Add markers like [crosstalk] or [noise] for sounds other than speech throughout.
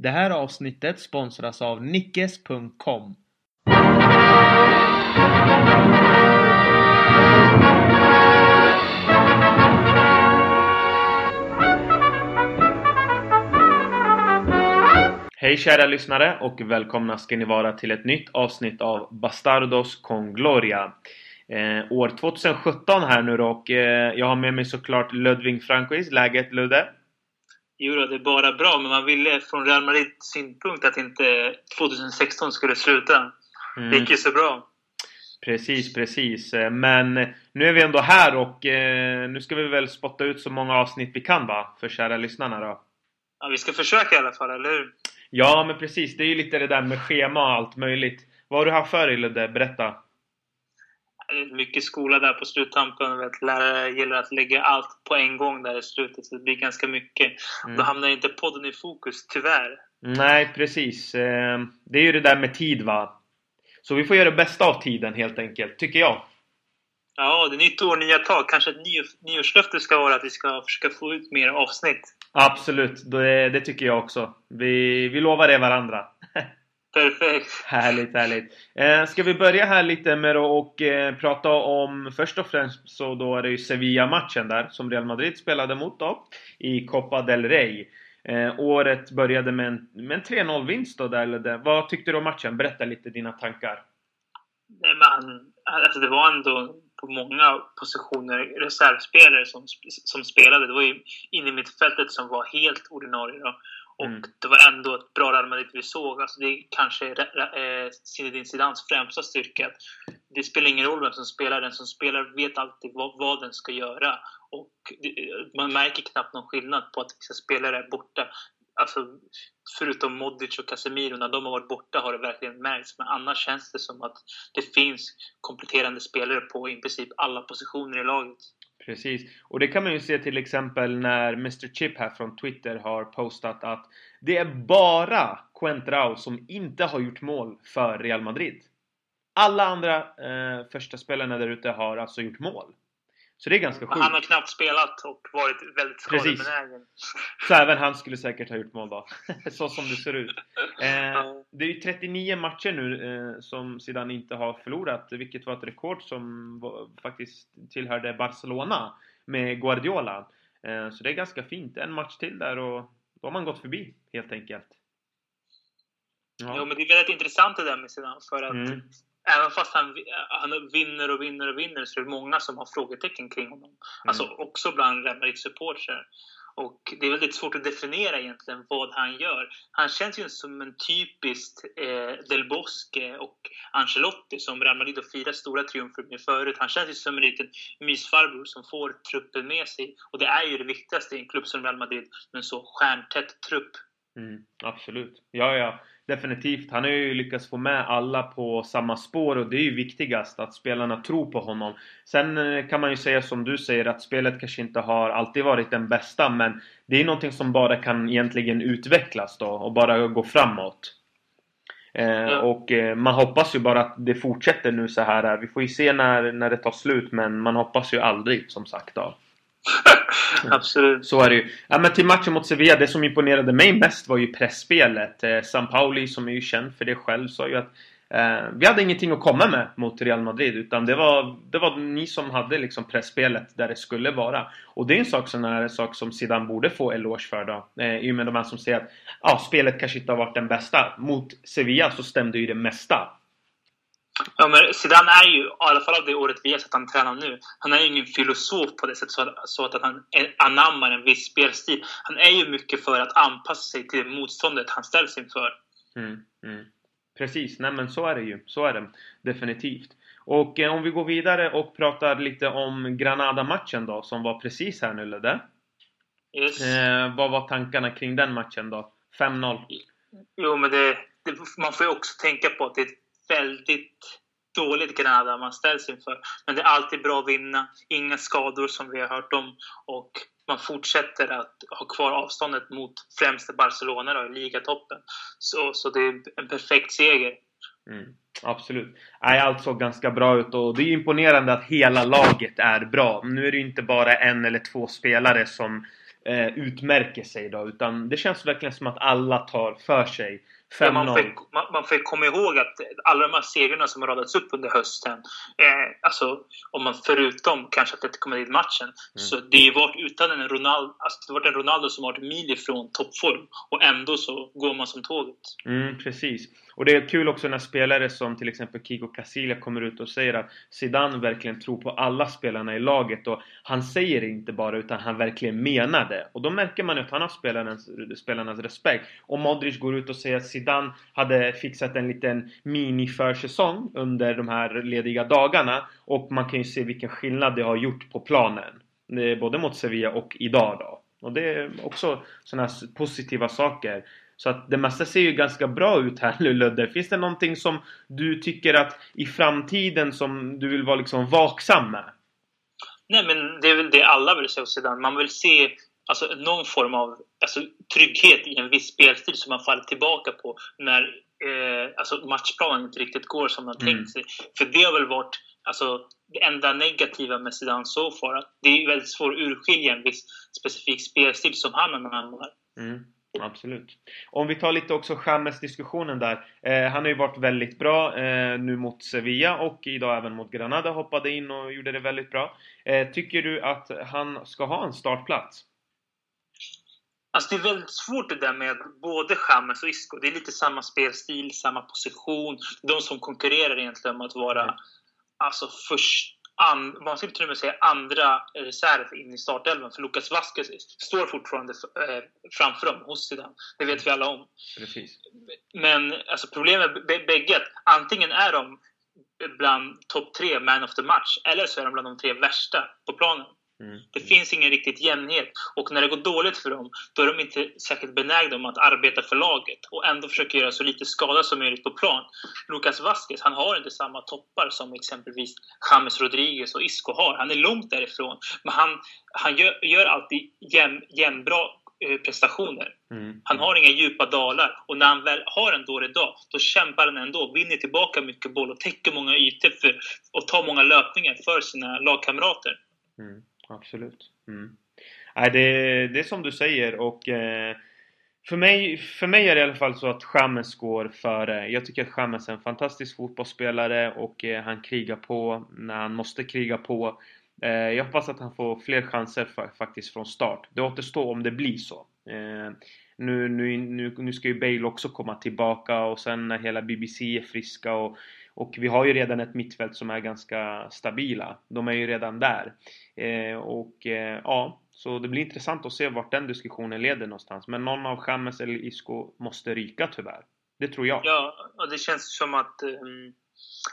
Det här avsnittet sponsras av Nickes.com. Hej kära lyssnare och välkomna ska ni vara till ett nytt avsnitt av Bastardos con Gloria. Eh, år 2017 här nu då och eh, jag har med mig såklart Ludvig Franquist. Läget Ludde? Jo, då, det är bara bra, men man ville från Real Madrids synpunkt att inte 2016 skulle sluta. Mm. Det gick ju så bra. Precis, precis. Eh, Men nu är vi ändå här och eh, nu ska vi väl spotta ut så många avsnitt vi kan va? För kära lyssnarna då. Ja, vi ska försöka i alla fall, eller hur? Ja, men precis. Det är ju lite det där med schema och allt möjligt. Vad har du haft för dig Ludde? Berätta. Mycket skola där på sluttampen. Vet, lärare gillar att lägga allt på en gång där i slutet, så det blir ganska mycket. Mm. Då hamnar inte podden i fokus, tyvärr. Nej, precis. Eh, Det är ju det där med tid va? Så vi får göra det bästa av tiden helt enkelt, tycker jag. Ja, det är nytt år, nya tag. Kanske ett nyår- nyårslöfte ska vara att vi ska försöka få ut mer avsnitt. Absolut, det, det tycker jag också. Vi, vi lovar det varandra. [laughs] Perfekt. Härligt, härligt. Eh, ska vi börja här lite med att eh, prata om först och främst så då är det ju Sevilla-matchen där som Real Madrid spelade mot då i Copa del Rey. Eh, året började med en, med en 3-0 vinst då där, eller. Vad tyckte du om matchen? Berätta lite dina tankar. Nej, men, alltså det var ändå på många positioner reservspelare som, som spelade. Det var ju inne i mittfältet som var helt ordinarie. Då. Och Mm. det var ändå ett bra Real Madrid vi såg. Alltså det är kanske eh, Zinedine Zidans främsta styrka. Det spelar ingen roll vem som spelar. Den som spelar vet alltid vad, vad den ska göra. Och det, man märker knappt någon skillnad på att vissa spelare är borta. Alltså, förutom Modric och Casemiro, när de har varit borta har det verkligen märkts. Men annars känns det som att det finns kompletterande spelare på i princip alla positioner i laget. Precis. Och det kan man ju se till exempel när Mr Chip här från Twitter har postat att det är bara Quentrao som inte har gjort mål för Real Madrid. Alla andra eh, första spelarna där ute har alltså gjort mål. Så det är ganska Men han har sjukt. knappt spelat och varit väldigt skadebenägen. [laughs] Så även han skulle säkert ha gjort mål då. [laughs] Så som det ser ut. Eh, det är ju 39 matcher nu eh, som Zidane inte har förlorat, vilket var ett rekord som var, faktiskt tillhörde Barcelona med Guardiola. Eh, så det är ganska fint. En match till där och då har man gått förbi helt enkelt. Jo, Ja. men det är väldigt intressant det där med Zidane. För att Mm. Även fast han, han vinner och vinner och vinner så är det många som har frågetecken kring honom. Alltså också bland Real Madrid-supportrar. Och det är väldigt svårt att definiera egentligen vad han gör. Han känns ju som en typisk eh, Del Bosque och Ancelotti som Real Madrid har firat stora triumfer med förut. Han känns ju som en liten mysfarbror som får truppen med sig. Och det är ju det viktigaste i en klubb som Real Madrid med en så stjärntätt trupp. Mm, absolut. Ja, ja. Definitivt. Han har ju lyckats få med alla på samma spår och det är ju viktigast att spelarna tror på honom. Sen eh, kan man ju säga som du säger att spelet kanske inte har alltid varit den bästa men det är någonting som bara kan egentligen utvecklas då och bara gå framåt. Ja. Och eh, man hoppas ju bara att det fortsätter nu så här. Vi får ju se när, när det tar slut men man hoppas ju aldrig som sagt då. [laughs] Absolut. Så är det ju. Ja, men till matchen mot Sevilla, det som imponerade mig mest var ju pressspelet. Eh, San Pauli, som är ju känd för det själv, sa ju att eh, vi hade ingenting att komma med mot Real Madrid. Utan det var, det var ni som hade liksom pressspelet där det skulle vara. Och det är en sak, sån här sak som Zidane borde få eloge för då. Eh, I och med de här som säger att ah, spelet kanske inte har varit den bästa. Mot Sevilla så stämde ju det mesta. Ja, men Zidane är ju, i alla fall av det året vi har sett han träna nu, han är ju ingen filosof på det sättet så att, så att han anammar en viss spelstil. Han är ju mycket för att anpassa sig till det motståndet han ställs inför. Mm, mm. Precis, nej men så är det ju. Så är det definitivt. Och eh, om vi går vidare och pratar lite om Granada-matchen då, som var precis här nu Ludde. Yes. Eh, vad var tankarna kring den matchen då? 5-0. Jo, men det, det, man får ju också tänka på att det är ett väldigt dåligt Granada man ställs inför. Men det är alltid bra att vinna. Inga skador som vi har hört om. Och man fortsätter att ha kvar avståndet mot främst Barcelona då, i ligatoppen. Så, så det är en perfekt seger. Mm, absolut. Nej, allt såg ganska bra ut och det är imponerande att hela laget är bra. Nu är det ju inte bara en eller två spelare som eh, utmärker sig då. Utan det känns verkligen som att alla tar för sig. Ja, man, får, man, man får komma ihåg att alla de här segrarna som har radats upp under hösten, eh, alltså om man förutom kanske att det kommer dit matchen, mm. så det har varit utan en Ronaldo, alltså det har varit en Ronaldo som varit mil ifrån toppform och ändå så går man som tåget. Mm, precis. Och det är kul också när spelare som till exempel Kiko Casillas kommer ut och säger att Zidane verkligen tror på alla spelarna i laget och han säger det inte bara utan han verkligen menar det. Och då märker man att han har spelarnas, spelarnas respekt. Och Modric går ut och säger att Zidane hade fixat en liten mini-försäsong under de här lediga dagarna och man kan ju se vilken skillnad det har gjort på planen. Både mot Sevilla och idag då. Och det är också sådana positiva saker. Så att det mesta ser ju ganska bra ut här nu [laughs] Ludde. Finns det någonting som du tycker att i framtiden som du vill vara liksom vaksam med? Nej men det är väl det alla vill se hos Zidane. Man vill se alltså, någon form av alltså, trygghet i en viss spelstil som man faller tillbaka på när eh, alltså, matchplanen inte riktigt går som man mm. tänkt sig. För det har väl varit alltså, det enda negativa med Zidane så far. Att det är väldigt svårt att urskilja en viss specifik spelstil som han anammar. Mm. Absolut. Om vi tar lite också Chamez-diskussionen där. Eh, han har ju varit väldigt bra eh, nu mot Sevilla och idag även mot Granada. Hoppade in och gjorde det väldigt bra. Eh, tycker du att han ska ha en startplats? Alltså det är väldigt svårt det där med både Chamez och Isco. Det är lite samma spelstil, samma position. De som konkurrerar egentligen om att vara mm. alltså först, an, man skulle till och med säga andra reserv in i startelvan. För Lucas Vasquez står fortfarande eh, framför dem hos Zidane. Det vet vi alla om. Precis. Men alltså, problemet med bägge att antingen är de bland topp tre man of the match eller så är de bland de tre värsta på planen. Mm. Det finns ingen riktigt jämnhet. Och när det går dåligt för dem, då är de inte särskilt benägna om att arbeta för laget och ändå försöka göra så lite skada som möjligt på plan. Lucas Vasquez, han har inte samma toppar som exempelvis James Rodriguez och Isco har. Han är långt därifrån. Men han, han gör, gör alltid jäm, jämnbra eh, prestationer. Mm. Han har inga djupa dalar och när han väl har en dålig dag, då kämpar han ändå, vinner tillbaka mycket boll och täcker många ytor för, och tar många löpningar för sina lagkamrater. Mm absolut. Mm. Nej, det, det är som du säger och eh, för, mig, för mig är det i alla fall så att Chamez går före. Jag tycker att Chamez är en fantastisk fotbollsspelare och eh, han krigar på när han måste kriga på. Eh, jag hoppas att han får fler chanser faktiskt från start. Det återstår om det blir så. Eh, nu, nu, nu, nu ska ju Bale också komma tillbaka och sen när hela BBC är friska och och vi har ju redan ett mittfält som är ganska stabila. De är ju redan där. Eh, och eh, ja, så det blir intressant att se vart den diskussionen leder någonstans. Men någon av Chamez eller Isco måste ryka tyvärr. Det tror jag. Ja, och det känns som att um,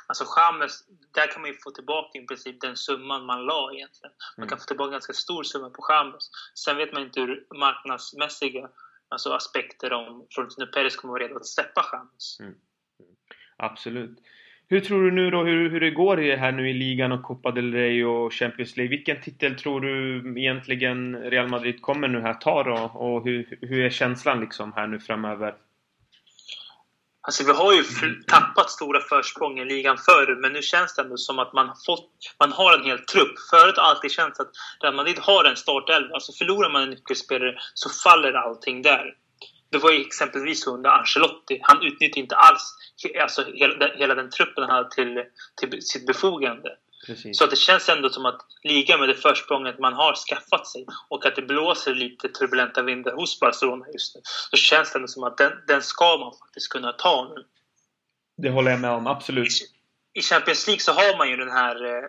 alltså Chamez, där kan man ju få tillbaka i princip den summan man la egentligen. Man mm. kan få tillbaka en ganska stor summa på Chamez. Sen vet man inte hur marknadsmässiga alltså aspekter om Florentino Perez kommer att vara redo att släppa Chamez. Mm. Mm. Absolut. Hur tror du nu då hur, hur det går i det här nu i ligan och Copa del Rey och Champions League? Vilken titel tror du egentligen Real Madrid kommer nu här ta då? Och hur, hur är känslan liksom här nu framöver? Alltså vi har ju tappat stora försprång i ligan förr, men nu känns det ändå som att man har, fått, man har en hel trupp. Förut har det alltid känts att Real Madrid har en startelva. Alltså förlorar man en nyckelspelare så faller allting där. Det var ju exempelvis under Ancelotti. Han utnyttjade inte alls alltså, hela, hela den truppen han hade till, till sitt befogande. Precis. Så det känns ändå som att ligan med det försprånget man har skaffat sig och att det blåser lite turbulenta vindar hos Barcelona just nu. Så känns det ändå som att den, den ska man faktiskt kunna ta nu. Det håller jag med om, absolut. I, i Champions League så har man ju den här eh,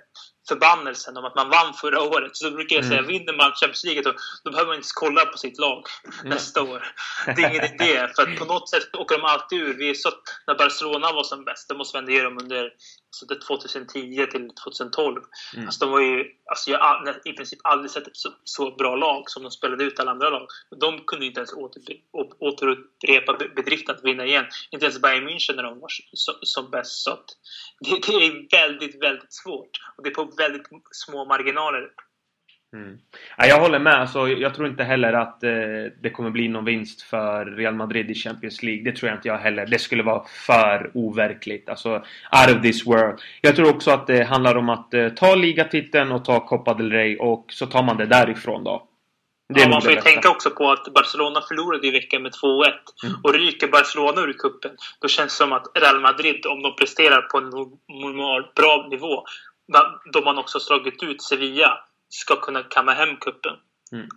förbannelsen om att man vann förra året. Så brukar jag säga, mm. vinner man Champions League då, då behöver man inte kolla på sitt lag mm. nästa år. [laughs] Det är ingen idé, för att på något sätt åker de alltid ur. Vi är så, när Barcelona var som bäst, det måste vi ändå ge dem under alltså 2010 till 2012. Mm. Alltså de var ju, alltså jag har i princip aldrig sett ett så, så, bra lag som de spelade ut alla andra lag. De kunde inte ens återupprepa bedriften att vinna igen. Inte ens Bayern München när de var så, som bäst. Så [laughs] det, det, är väldigt, väldigt svårt. Och det är på väldigt små marginaler. Mm. Ja, jag håller med. Alltså, jag tror inte heller att eh, det kommer bli någon vinst för Real Madrid i Champions League. Det tror jag inte jag heller. Det skulle vara för overkligt. Alltså, out of this world. Jag tror också att det handlar om att eh, ta ligatiteln och ta Copa del Rey och så tar man det därifrån då. Ja, man får ju tänka också på att Barcelona förlorade i veckan med 2-1. Mm. Och ryker Barcelona ur kuppen då känns det som att Real Madrid, om de presterar på en normal, bra nivå, då man också slagit ut Sevilla, ska kunna kamma hem kuppen. Mm.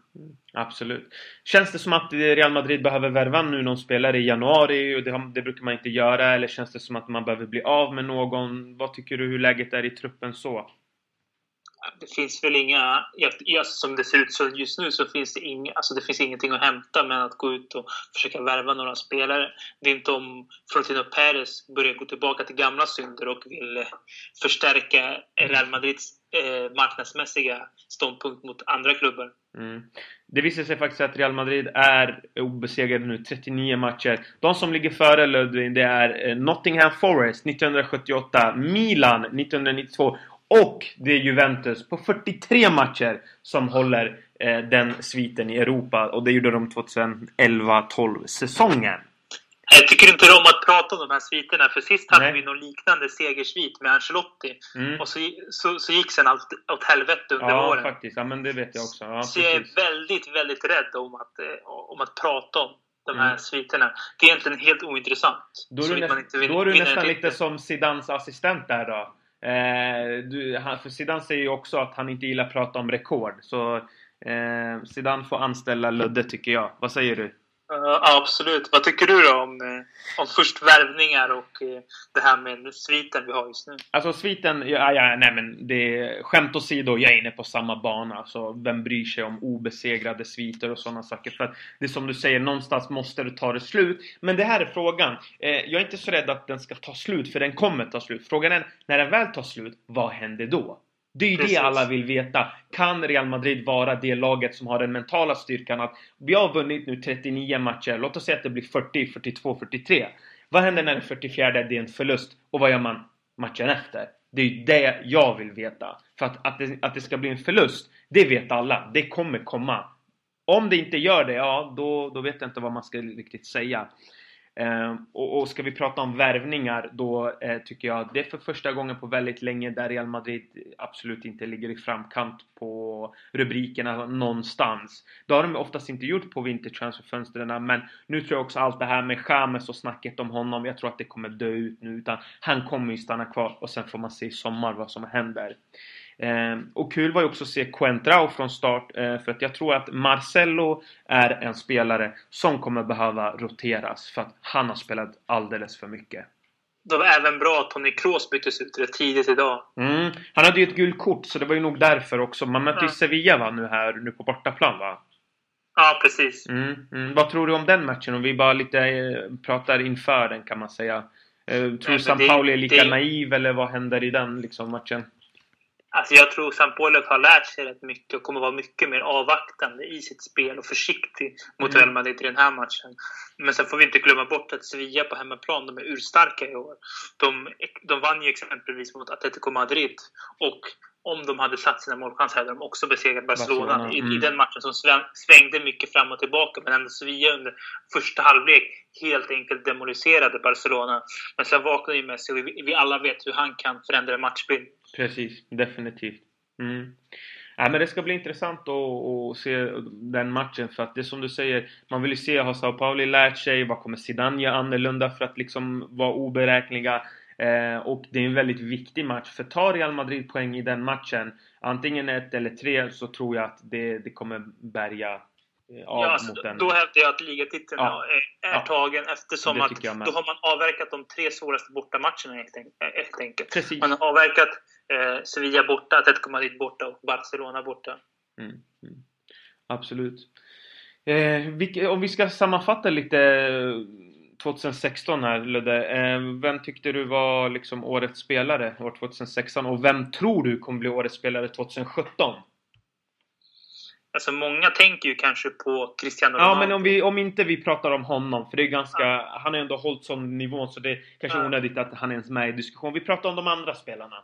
Absolut. Känns det som att Real Madrid behöver värva nu någon spelare i januari och det, det, brukar man inte göra? Eller känns det som att man behöver bli av med någon? Vad tycker du hur läget är i truppen så? det finns väl inga... Som det ser ut så just nu så finns det, inga, alltså det finns ingenting att hämta med att gå ut och försöka värva några spelare. Det är inte om Florentino Perez börjar gå tillbaka till gamla synder och vill eh, förstärka Real Madrids eh, marknadsmässiga ståndpunkt mot andra klubbar. Mm. Det visar sig faktiskt att Real Madrid är obesegrade nu, 39 matcher. De som ligger före Ludvig det är eh, Nottingham Forest 1978, Milan 1992 och det är Juventus på 43 matcher som håller eh, den sviten i Europa. Och det gjorde de 2011-12 säsongen. Jag tycker inte om att prata om de här sviterna, för sist hade Nej. vi någon liknande segersvit med Ancelotti. Mm. Och så, så, så gick sen allt åt helvete under ja, våren. Faktiskt. Ja, men det vet jag också. Ja, så jag är väldigt, väldigt rädd om att, eh, om att prata om de här mm. sviterna. Det är egentligen helt ointressant. Då är du, näst, då är du nästan lite som Zidans assistent där då. Eh, du, för Zidane säger ju också att han inte gillar att prata om rekord. Så eh, Zidane får anställa Ludde tycker jag. Vad säger du? Ja, absolut. Vad tycker du då om, eh, om först värvningar och eh, det här med sviten vi har just nu? Alltså sviten, ja, ja nej men det skämt åsido, jag är inne på samma bana. Alltså, vem bryr sig om obesegrade sviter och sådana saker? För att det är som du säger, någonstans måste det ta det slut. Men det här är frågan. Eh, jag är inte så rädd att den ska ta slut, för den kommer ta slut. Frågan är, när den väl tar slut, vad händer då? Det är ju det alla vill veta. Kan Real Madrid vara det laget som har den mentala styrkan att vi har vunnit nu 39 matcher, låt oss säga att det blir 40, 42, 43. Vad händer när den 44 det är en förlust? Och vad gör man matchen efter? Det är ju det jag vill veta. För att, att, det, att det ska bli en förlust, det vet alla. Det kommer komma. Om det inte gör det, ja då, då vet jag inte vad man ska riktigt säga. Eh, och, och, ska vi prata om värvningar då eh, tycker jag att det är för första gången på väldigt länge där Real Madrid absolut inte ligger i framkant på rubrikerna någonstans. Det har de oftast inte gjort på vintertransferfönstren men nu tror jag också allt det här med James och snacket om honom, jag tror att det kommer dö ut nu utan han kommer ju stanna kvar och sen får man se i sommar vad som händer. Eh, och kul var ju också att se Coentrao från start eh, för att jag tror att Marcelo är en spelare som kommer behöva roteras för att han har spelat alldeles för mycket. Det var även bra att Tony Kroos byttes ut rätt tidigt idag. Mm. Han hade ju ett gult kort så det var ju nog därför också. Man mötte ju ja. Sevilla va, nu här nu på bortaplan va? Ja, precis. Mm, mm. Vad tror du om den matchen? Om vi bara lite eh, pratar inför den kan man säga. Eh, tror du San Pauli är lika det... naiv eller vad händer i den liksom, matchen? Alltså jag tror Sampoli har lärt sig rätt mycket och kommer vara mycket mer avvaktande i sitt spel och försiktig mot mm. Real Madrid i den här matchen. Men sen får vi inte glömma bort att Sevilla på hemmaplan, de är urstarka i år. De, de vann ju exempelvis mot Atletico Madrid och om de hade satt sina målchanser hade de också besegrat Barcelona, Barcelona. Mm. I, i, den matchen som svängde mycket fram och tillbaka. Men ändå Sevilla under första halvlek helt enkelt demoliserade Barcelona. Men sen vaknade ju Messi och vi, vi alla vet hur han kan förändra en matchbild. Precis, definitivt. Mm. Ja, men det ska bli intressant att, se den matchen för att det är som du säger Man vill ju se, har Sao Paulo lärt sig? Vad kommer Zidane göra annorlunda för att liksom vara oberäkneliga? Eh, och det är en väldigt viktig match för tar Real Madrid poäng i den matchen Antingen ett eller tre så tror jag att det, det kommer bärga Eh, av ja, mot den. Då hävdar jag att ligatiteln ja. är, är ja. tagen eftersom att då har man avverkat de tre svåraste bortamatcherna helt enkelt. Precis. Man har avverkat eh, Sevilla borta, Atletico Madrid borta och Barcelona borta. Mm. Mm. Absolut. Eh, vi, om vi ska sammanfatta lite 2016 här Ludde. Eh, vem tyckte du var liksom årets spelare år 2016 och vem tror du kommer bli årets spelare 2017? Alltså många tänker ju kanske på Cristiano Ronaldo. Ja, men om, vi, om inte vi pratar om honom, för det är ganska... Ja. Han har ändå hållit sån nivå så det är kanske ja. onödigt att han är ens med i diskussion. Vi pratar om de andra spelarna.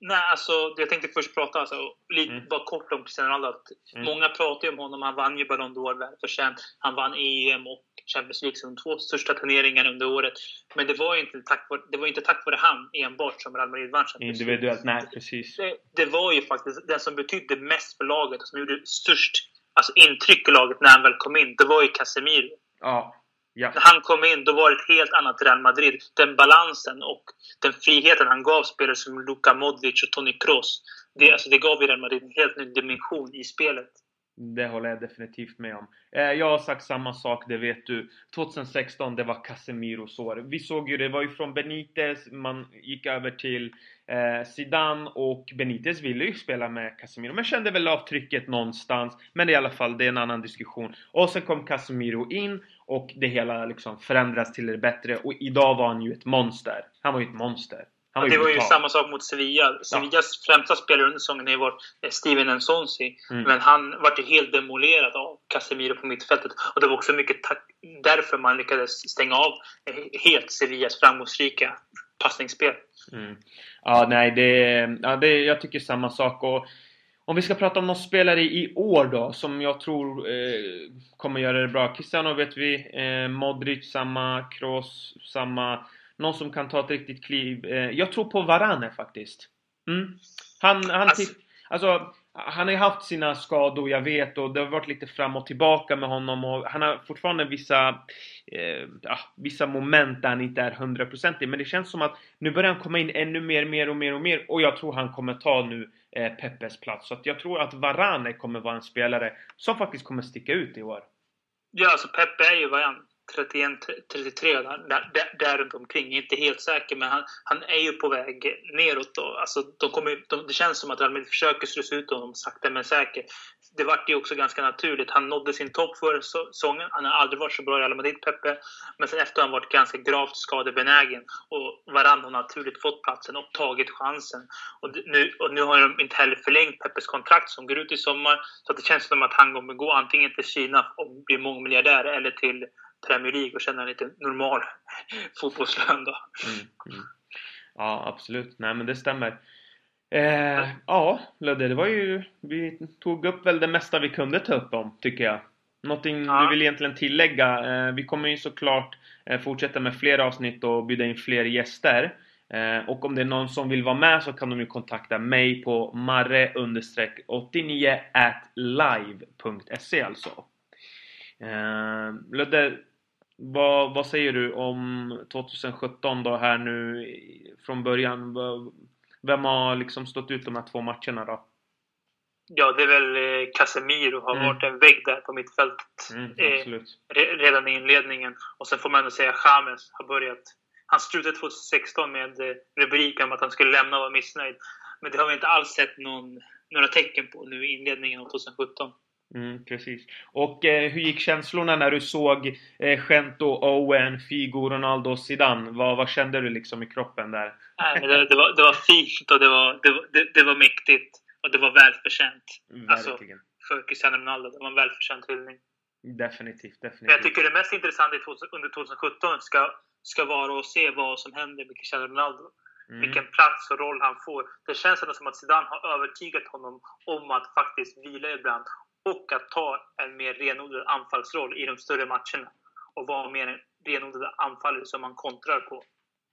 Nej, alltså jag tänkte först prata alltså, lite mm. bara kort om Cristiano Ronaldo. Mm. Många pratar ju om honom. Han vann ju Ballon d'Or välförtjänt. Han vann EM och Champions League som de två största turneringarna under året. Men det var ju inte tack vare, det var inte tack vare han enbart som Real Madrid vann Champions Individuellt, nej precis. Det, det, var ju faktiskt den som betydde mest för laget och som gjorde störst alltså, intryck i laget när han väl kom in, det var ju Casemiro. Ja. Ja. När han kom in, då var det ett helt annat Real Madrid. Den balansen och den friheten han gav spelare som Luka Modric och Toni Kroos. Det, alltså, det gav Real Madrid en helt ny dimension i spelet. Det håller jag definitivt med om. Eh, jag har sagt samma sak, det vet du. 2016, det var Casemiros år. Vi såg ju, det var ju från Benitez, man gick över till eh, Zidane och Benitez ville ju spela med Casemiro. Men kände väl av trycket någonstans. Men i alla fall, det är en annan diskussion. Och sen kom Casemiro in och det hela liksom förändras till det bättre. Och idag var han ju ett monster. Han var ju ett monster. Han var det var ju samma sak mot Sevilla. Sevillas ja. främsta spelare under säsongen var eh, Steven Nsonsi. Mm. Men han var ju helt demolerad av Casemiro på mittfältet. Och det var också mycket därför man lyckades stänga av eh, helt Sevillas framgångsrika passningsspel. Mm. Ja, nej, det, ja, det, jag tycker samma sak. Och om vi ska prata om någon spelare i år då, som jag tror eh, kommer göra det bra. Cristiano vet vi, eh, Modric samma, Kroos samma. Någon som kan ta ett riktigt kliv. Eh, jag tror på Varane faktiskt. Mm. Han, han, alltså, alltså, han har ju haft sina skador, jag vet, och det har varit lite fram och tillbaka med honom och han har fortfarande vissa, eh, ja, vissa moment där han inte är hundraprocentig. Men det känns som att nu börjar han komma in ännu mer, mer och mer och mer och jag tror han kommer ta nu eh, Peppes plats. Så att jag tror att Varane kommer vara en spelare som faktiskt kommer sticka ut i år. Ja, alltså Peppe är ju vad han 31, 33 där, där, där runt omkring. Inte helt säker, men han, han är ju på väg neråt. Då. Alltså, de kommer, de, det känns som att Real Madrid försöker slå ut honom sakta men säkert. Det vart ju också ganska naturligt. Han nådde sin topp för säsongen. Han har aldrig varit så bra i Real Madrid, Pepe. Men sen efter har han varit ganska gravt skadebenägen. Och Varann har naturligt fått platsen och tagit chansen. Och nu, och nu har de inte heller förlängt Peppes kontrakt som går ut i sommar. Så det känns som att han kommer gå antingen till Kina och bli mångmiljardär eller till Premier League och känna en lite normal [laughs] fotbollslön då. Mm, mm. Ja, absolut. Nej, men det stämmer. Eh, ja, Ludde, det var ju... Vi tog upp väl det mesta vi kunde ta upp om, tycker jag. Någonting ja. du vill egentligen tillägga? Eh, vi kommer ju såklart eh, fortsätta med fler avsnitt och bjuda in fler gäster. Eh, och om det är någon som vill vara med så kan de ju kontakta mig på marre-89 live.se alltså. Eh, Ludde, vad, vad säger du om 2017 då här nu från början? Vem har liksom stått ut de här två matcherna då? Ja, det är väl eh, Casemiro har mm. varit en vägg där på mittfältet mm, eh, redan i inledningen. Och sen får man ändå säga att James har börjat. Han slutade 2016 med eh, rubriken om att han skulle lämna och vara missnöjd. Men det har vi inte alls sett någon, några tecken på nu i inledningen av 2017. Mm, precis. Och eh, hur gick känslorna när du såg eh, Gento, Owen, Figo, Ronaldo och Zidane? Vad, vad kände du liksom i kroppen där? Nej, det, det, var, det var fint och det var, det, det, var mäktigt. Och det var välförtjänt. Alltså, Verkligen. Alltså, för Cristiano Ronaldo. Det var en välförtjänt hyllning. Definitivt, definitivt. Jag tycker det mest intressanta under 2017 ska, ska vara att se vad som händer med Cristiano Ronaldo. Mm. Vilken plats och roll han får. Det känns ändå som att Zidane har övertygat honom om att faktiskt vila ibland och att ta en mer renodlad anfallsroll i de större matcherna och vara mer en renodlad anfallare som man kontrar på.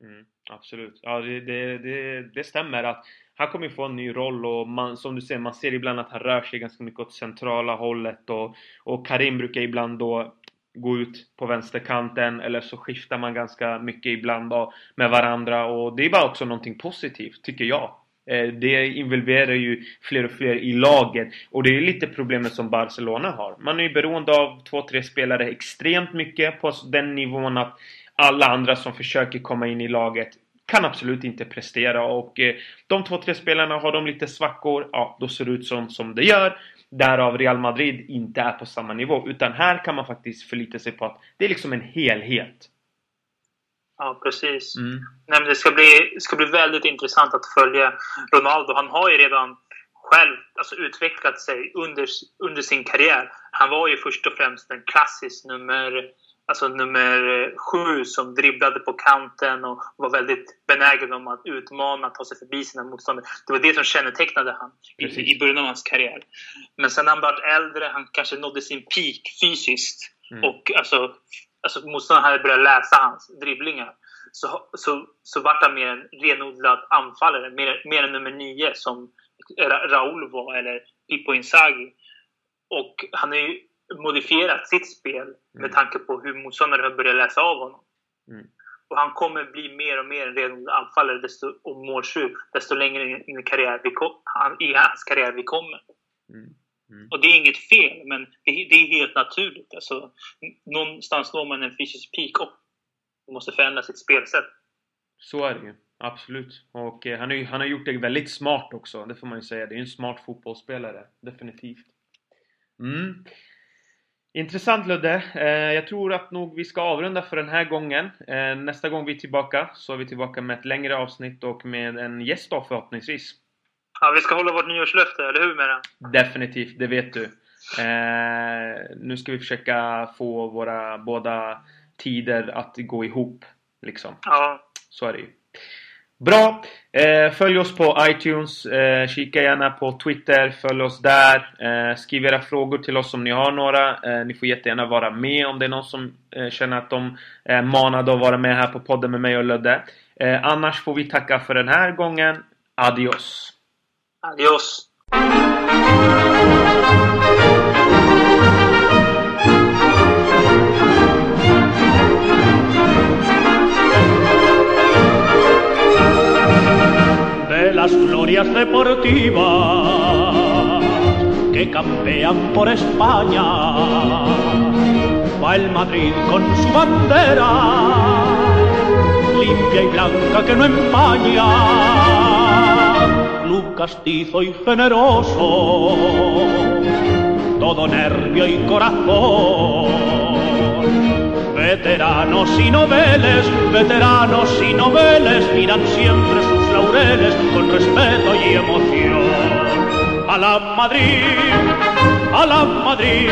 Mm, absolut. Ja, det, det, det, det, stämmer att han kommer få en ny roll och man, som du ser, man ser ibland att han rör sig ganska mycket åt centrala hållet och, och Karim brukar ibland då gå ut på vänsterkanten eller så skiftar man ganska mycket ibland då med varandra och det är bara också någonting positivt, tycker jag. Eh, det involverar ju fler och fler i laget och det är lite problemet som Barcelona har. Man är ju beroende av två, tre spelare extremt mycket på den nivån att alla andra som försöker komma in i laget kan absolut inte prestera och eh, de två, tre spelarna har de lite svackor, ja då ser det ut som, som det gör. Därav Real Madrid inte är på samma nivå utan här kan man faktiskt förlita sig på att det är liksom en helhet. Ja, precis. Mm. Nej, det ska bli, ska bli väldigt intressant att följa Ronaldo. Han har ju redan själv alltså, utvecklat sig under, under sin karriär. Han var ju först och främst en klassisk nummer, alltså nummer sju som dribblade på kanten och var väldigt benägen om att utmana, ta sig förbi sina motståndare. Det var det som kännetecknade han i, i början av hans karriär. Men sen när han blev äldre, han kanske nådde sin peak fysiskt. Mm. Och alltså, alltså motståndaren hade börjat läsa hans dribblingar så, så, så vart han mer en renodlad anfallare, mer, mer än nummer nio som Raúl var eller Pippo Inzaghi. Och han har ju modifierat sitt spel med tanke på hur motståndare har börjat läsa av honom. Mm. Och han kommer bli mer och mer en renodlad anfallare desto, och målskytt desto längre in i, karriär vi kom, han, i hans karriär vi kommer. Mm. Mm. Och det är inget fel, men det, det är helt naturligt. Alltså, någonstans når man en fysisk peak och måste förändra sitt spelsätt. Så är det ju. Absolut. Och eh, han, är, han har gjort det väldigt smart också. Det får man ju säga. Det är en smart fotbollsspelare. Definitivt. Mm. Intressant Ludde. Eh, jag tror att nog vi ska avrunda för den här gången. Eh, nästa gång vi är tillbaka så är vi tillbaka med ett längre avsnitt och med en gäst då förhoppningsvis. Ja, vi ska hålla vårt nyårslöfte, eller hur det? Definitivt, det vet du. Eh, nu ska vi försöka få våra båda tider att gå ihop. Liksom. Ja. Så är det ju. Bra! Eh, följ oss på iTunes. Eh, kika gärna på Twitter. Följ oss där. Eh, skriv era frågor till oss om ni har några. Eh, ni får jättegärna vara med om det är någon som eh, känner att de är manade att vara med här på podden med mig och Ludde. Eh, annars får vi tacka för den här gången. Adios! Adios! de las glorias deportivas que campean por España. Va el Madrid con su bandera, limpia y blanca que no empaña. Club castizo y generoso, todo nervio y corazón. Veteranos y noveles, veteranos y noveles miran siempre sus laureles con respeto y emoción. A la Madrid, a la Madrid,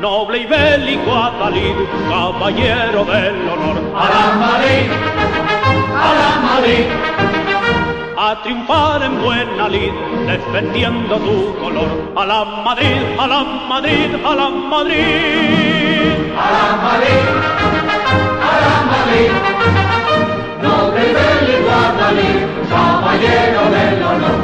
noble y bélico Adalid, caballero del honor. A la Madrid, a la Madrid, a triunfar en buena lid, defendiendo tu color. A la Madrid, a la Madrid, a la Madrid. A la Madrid, a la Madrid. Noble del Iguadalí, caballero del honor.